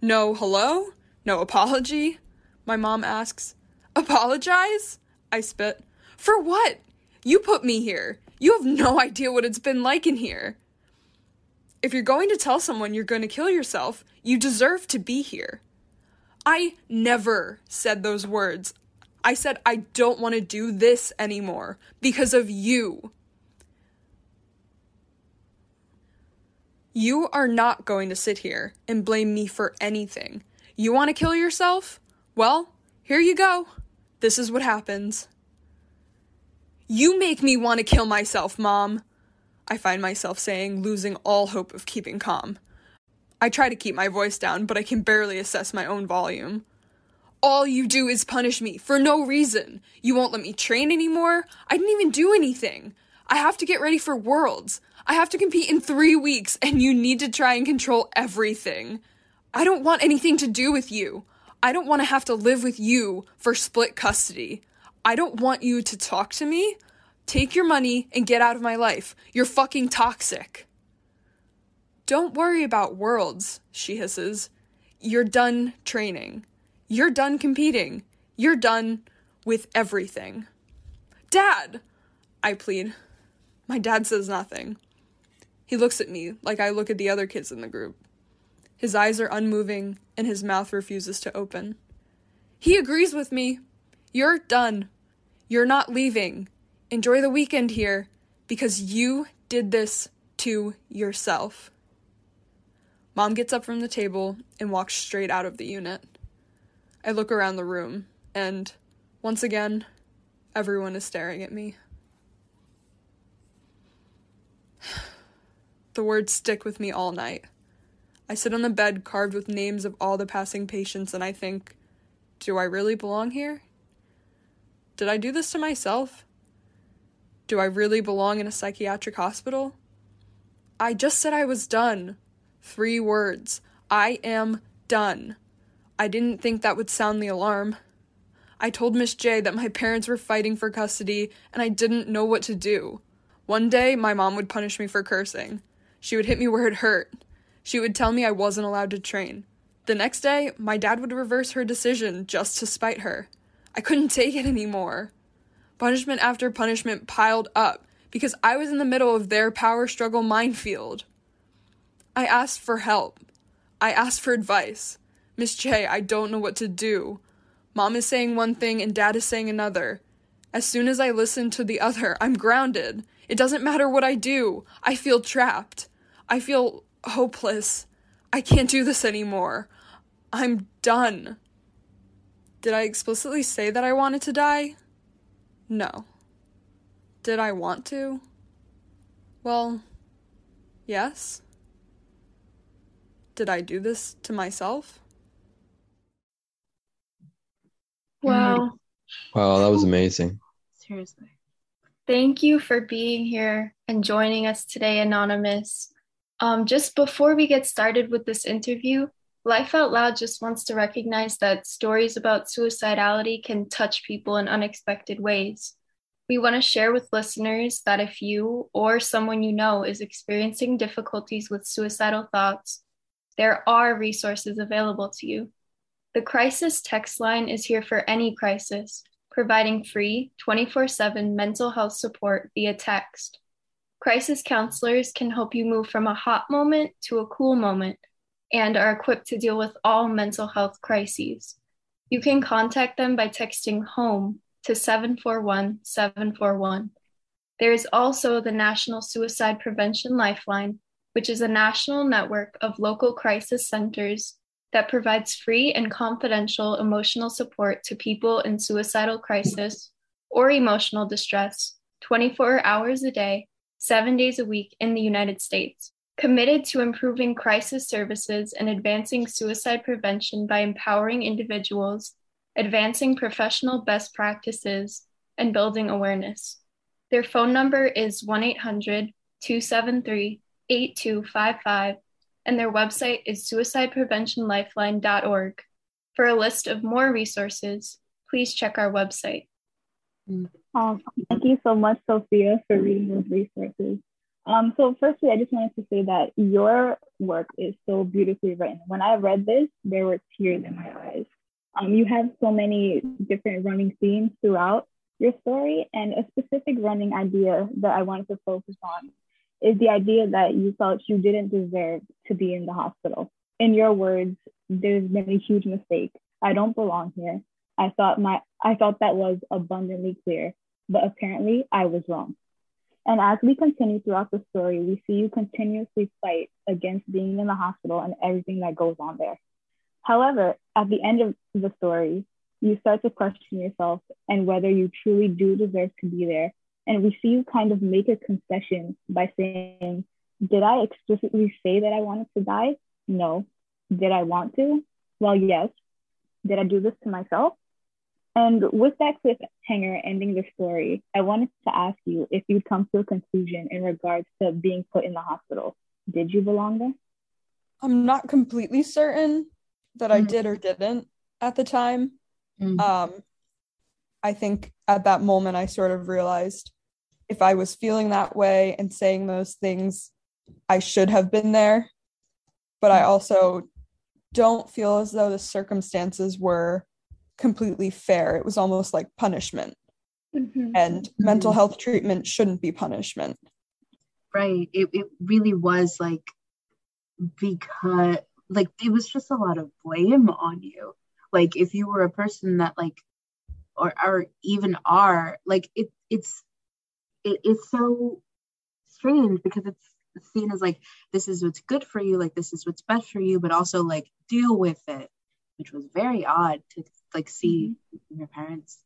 No hello? No apology? My mom asks. Apologize? I spit. For what? You put me here. You have no idea what it's been like in here. If you're going to tell someone you're going to kill yourself, you deserve to be here. I never said those words. I said, I don't want to do this anymore because of you. You are not going to sit here and blame me for anything. You want to kill yourself? Well, here you go. This is what happens. You make me want to kill myself, Mom. I find myself saying, losing all hope of keeping calm. I try to keep my voice down, but I can barely assess my own volume. All you do is punish me for no reason. You won't let me train anymore. I didn't even do anything. I have to get ready for Worlds. I have to compete in three weeks, and you need to try and control everything. I don't want anything to do with you. I don't want to have to live with you for split custody. I don't want you to talk to me. Take your money and get out of my life. You're fucking toxic. Don't worry about worlds, she hisses. You're done training. You're done competing. You're done with everything. Dad! I plead. My dad says nothing. He looks at me like I look at the other kids in the group. His eyes are unmoving and his mouth refuses to open. He agrees with me. You're done. You're not leaving. Enjoy the weekend here because you did this to yourself. Mom gets up from the table and walks straight out of the unit. I look around the room, and once again, everyone is staring at me. The words stick with me all night. I sit on the bed carved with names of all the passing patients and I think, do I really belong here? Did I do this to myself? Do I really belong in a psychiatric hospital? I just said I was done. Three words. I am done. I didn't think that would sound the alarm. I told Miss J that my parents were fighting for custody and I didn't know what to do. One day, my mom would punish me for cursing. She would hit me where it hurt. She would tell me I wasn't allowed to train. The next day, my dad would reverse her decision just to spite her. I couldn't take it anymore. Punishment after punishment piled up because I was in the middle of their power struggle minefield. I asked for help. I asked for advice. Miss J, I don't know what to do. Mom is saying one thing and dad is saying another. As soon as I listen to the other, I'm grounded. It doesn't matter what I do. I feel trapped. I feel hopeless. I can't do this anymore. I'm done. Did I explicitly say that I wanted to die? No. Did I want to? Well, yes. Did I do this to myself? Wow. Wow, that was amazing. Seriously. Thank you for being here and joining us today, Anonymous. Um, just before we get started with this interview, Life Out Loud just wants to recognize that stories about suicidality can touch people in unexpected ways. We want to share with listeners that if you or someone you know is experiencing difficulties with suicidal thoughts, there are resources available to you. The crisis text line is here for any crisis, providing free 24 7 mental health support via text. Crisis counselors can help you move from a hot moment to a cool moment and are equipped to deal with all mental health crises. You can contact them by texting HOME to 741 741. There is also the National Suicide Prevention Lifeline, which is a national network of local crisis centers that provides free and confidential emotional support to people in suicidal crisis or emotional distress 24 hours a day, seven days a week in the United States. Committed to improving crisis services and advancing suicide prevention by empowering individuals, advancing professional best practices, and building awareness. Their phone number is 1 800 273 8255, and their website is suicidepreventionlifeline.org. For a list of more resources, please check our website. Um, thank you so much, Sophia, for reading those resources. Um, so, firstly, I just wanted to say that your work is so beautifully written. When I read this, there were tears in my eyes. Um, you have so many different running themes throughout your story, and a specific running idea that I wanted to focus on is the idea that you felt you didn't deserve to be in the hospital. In your words, there's been a huge mistake. I don't belong here. I thought my I thought that was abundantly clear, but apparently I was wrong. And as we continue throughout the story, we see you continuously fight against being in the hospital and everything that goes on there. However, at the end of the story, you start to question yourself and whether you truly do deserve to be there. And we see you kind of make a concession by saying, Did I explicitly say that I wanted to die? No. Did I want to? Well, yes. Did I do this to myself? And with that cliffhanger ending the story, I wanted to ask you if you'd come to a conclusion in regards to being put in the hospital. Did you belong there? I'm not completely certain that I mm-hmm. did or didn't at the time. Mm-hmm. Um, I think at that moment, I sort of realized if I was feeling that way and saying those things, I should have been there. But I also don't feel as though the circumstances were completely fair. It was almost like punishment. Mm-hmm. And mm-hmm. mental health treatment shouldn't be punishment. Right. It, it really was like because like it was just a lot of blame on you. Like if you were a person that like or or even are like it it's it, it's so strange because it's seen as like this is what's good for you, like this is what's best for you, but also like deal with it, which was very odd to like see mm-hmm. your parents.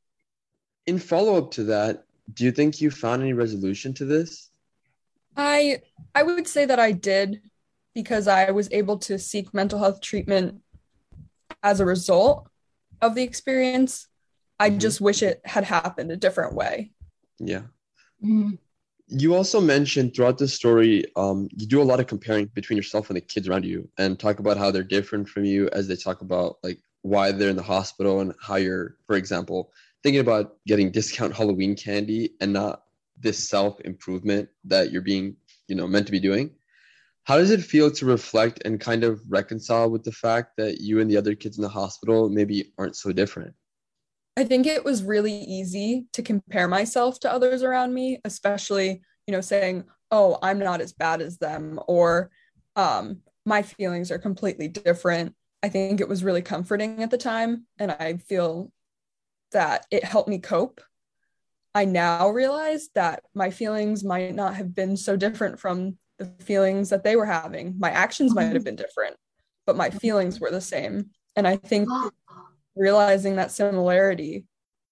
In follow up to that, do you think you found any resolution to this? I I would say that I did because I was able to seek mental health treatment as a result of the experience. I mm-hmm. just wish it had happened a different way. Yeah. Mm-hmm. You also mentioned throughout the story, um, you do a lot of comparing between yourself and the kids around you and talk about how they're different from you as they talk about like why they're in the hospital and how you're, for example, thinking about getting discount Halloween candy and not this self improvement that you're being, you know, meant to be doing. How does it feel to reflect and kind of reconcile with the fact that you and the other kids in the hospital maybe aren't so different? I think it was really easy to compare myself to others around me, especially, you know, saying, oh, I'm not as bad as them, or um, my feelings are completely different. I think it was really comforting at the time. And I feel that it helped me cope. I now realize that my feelings might not have been so different from the feelings that they were having. My actions might have been different, but my feelings were the same. And I think realizing that similarity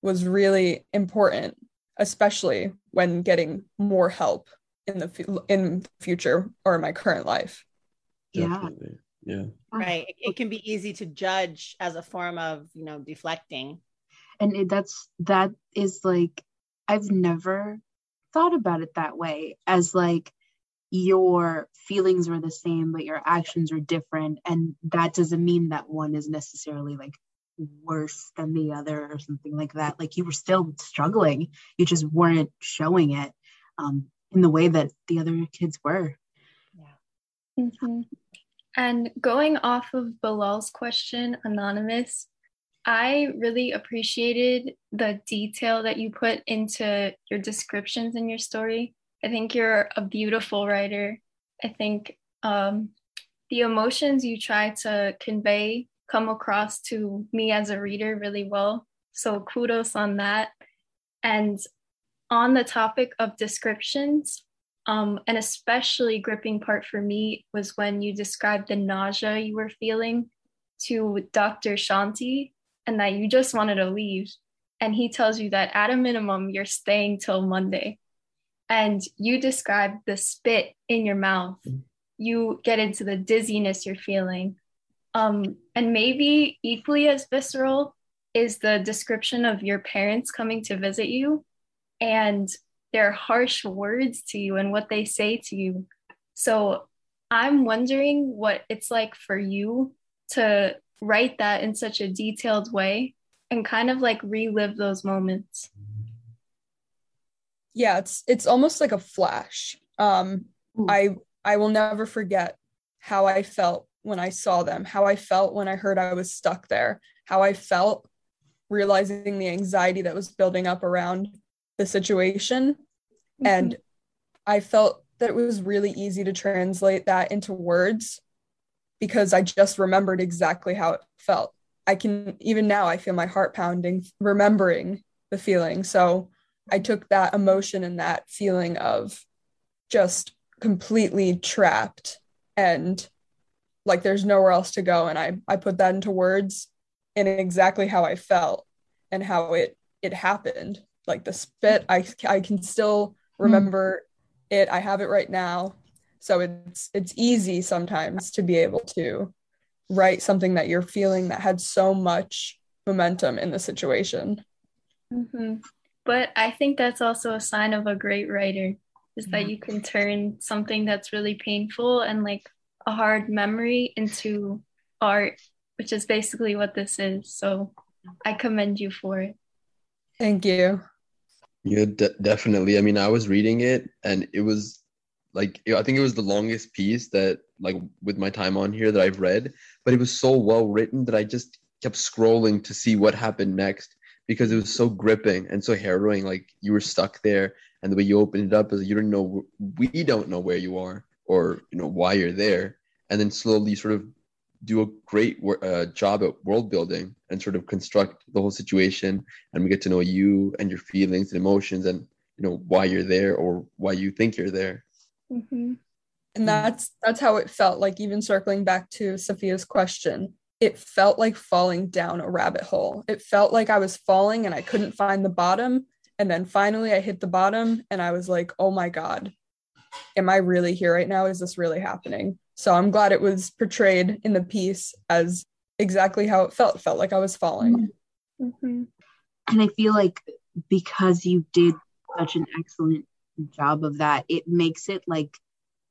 was really important, especially when getting more help in the in future or in my current life. Definitely. Yeah. Right. It, it, can be easy to judge as a form of you know deflecting. And it, that's that is like i've never thought about it that way as like your feelings are the same but your actions are different. And that doesn't mean that one is necessarily like worse than the other or something like that like you were still struggling you just weren't showing it um, in the way that the other kids were yeah mm-hmm. And going off of Bilal's question, Anonymous, I really appreciated the detail that you put into your descriptions in your story. I think you're a beautiful writer. I think um, the emotions you try to convey come across to me as a reader really well. So kudos on that. And on the topic of descriptions, um, an especially gripping part for me was when you described the nausea you were feeling. to Dr. Shanti and that you just wanted to leave. And he tells you that at a minimum, you're staying till Monday. And you describe the spit in your mouth. You get into the dizziness you're feeling. Um, and maybe equally as visceral is the description of your parents coming to visit you and their harsh words to you and what they say to you. So I'm wondering what it's like for you to write that in such a detailed way and kind of like relive those moments. Yeah, it's it's almost like a flash. Um I I will never forget how I felt when I saw them, how I felt when I heard I was stuck there, how I felt realizing the anxiety that was building up around the situation. Mm-hmm. And I felt that it was really easy to translate that into words because I just remembered exactly how it felt. I can even now I feel my heart pounding remembering the feeling. So I took that emotion and that feeling of just completely trapped and like there's nowhere else to go and I I put that into words and exactly how I felt and how it it happened. Like the spit I I can still remember mm. it. I have it right now so it's it's easy sometimes to be able to write something that you're feeling that had so much momentum in the situation mm-hmm. but i think that's also a sign of a great writer is that mm-hmm. you can turn something that's really painful and like a hard memory into art which is basically what this is. So i commend you for it. Thank you. Yeah de- definitely. I mean i was reading it and it was like I think it was the longest piece that like with my time on here that I've read, but it was so well written that I just kept scrolling to see what happened next because it was so gripping and so harrowing. Like you were stuck there, and the way you opened it up is you don't know we don't know where you are or you know why you're there, and then slowly sort of do a great uh, job at world building and sort of construct the whole situation, and we get to know you and your feelings and emotions and you know why you're there or why you think you're there Mm-hmm. And that's that's how it felt. Like even circling back to Sophia's question, it felt like falling down a rabbit hole. It felt like I was falling and I couldn't find the bottom. And then finally I hit the bottom and I was like, oh my God, am I really here right now? Is this really happening? So I'm glad it was portrayed in the piece as exactly how it felt. It felt like I was falling. Mm-hmm. And I feel like because you did such an excellent job of that it makes it like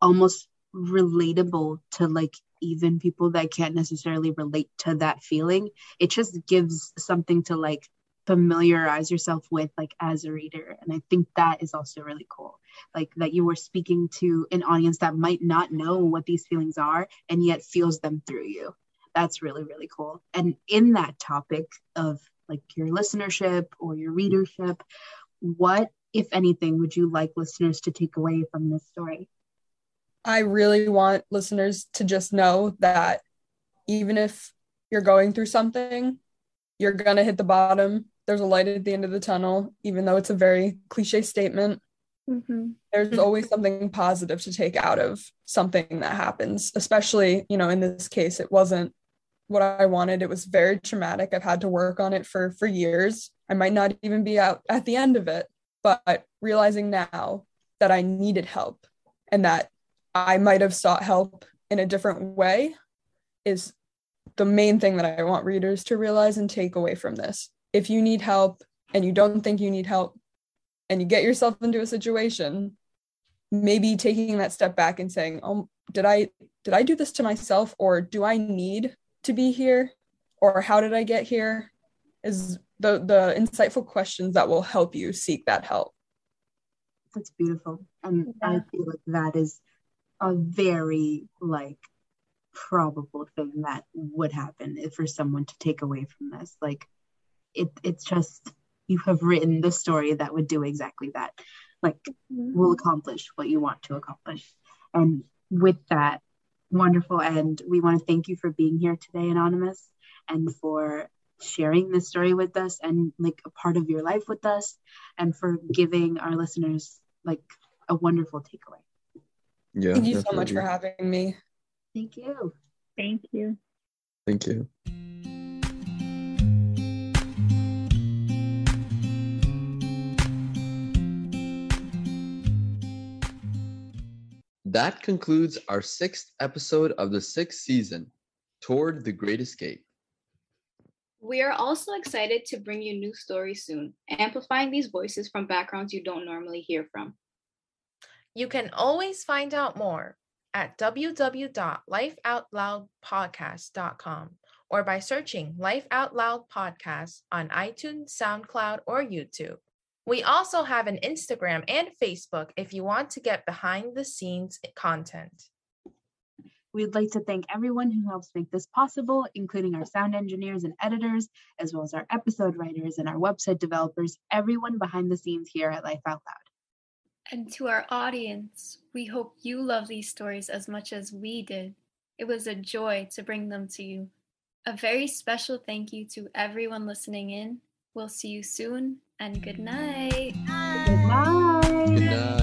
almost relatable to like even people that can't necessarily relate to that feeling it just gives something to like familiarize yourself with like as a reader and i think that is also really cool like that you were speaking to an audience that might not know what these feelings are and yet feels them through you that's really really cool and in that topic of like your listenership or your readership what if anything, would you like listeners to take away from this story? I really want listeners to just know that even if you're going through something, you're going to hit the bottom. There's a light at the end of the tunnel, even though it's a very cliche statement. Mm-hmm. There's always something positive to take out of something that happens, especially, you know, in this case, it wasn't what I wanted. It was very traumatic. I've had to work on it for for years. I might not even be out at the end of it, but realizing now that I needed help and that I might have sought help in a different way is the main thing that I want readers to realize and take away from this. If you need help and you don't think you need help and you get yourself into a situation, maybe taking that step back and saying, "Oh, did I did I do this to myself or do I need to be here or how did I get here?" is the the insightful questions that will help you seek that help that's beautiful and yeah. i feel like that is a very like probable thing that would happen for someone to take away from this like it it's just you have written the story that would do exactly that like mm-hmm. will accomplish what you want to accomplish and with that wonderful and we want to thank you for being here today anonymous and for sharing this story with us and like a part of your life with us and for giving our listeners like a wonderful takeaway. Yeah. Thank you definitely. so much for having me. Thank you. Thank you. Thank you. That concludes our sixth episode of the sixth season, Toward the Great Escape. We are also excited to bring you new stories soon, amplifying these voices from backgrounds you don't normally hear from. You can always find out more at www.lifeoutloudpodcast.com or by searching Life Out Loud Podcast on iTunes, SoundCloud, or YouTube. We also have an Instagram and Facebook if you want to get behind the scenes content. We'd like to thank everyone who helps make this possible, including our sound engineers and editors, as well as our episode writers and our website developers, everyone behind the scenes here at Life Out Loud. And to our audience, we hope you love these stories as much as we did. It was a joy to bring them to you. A very special thank you to everyone listening in. We'll see you soon and good night. Good night. Good night.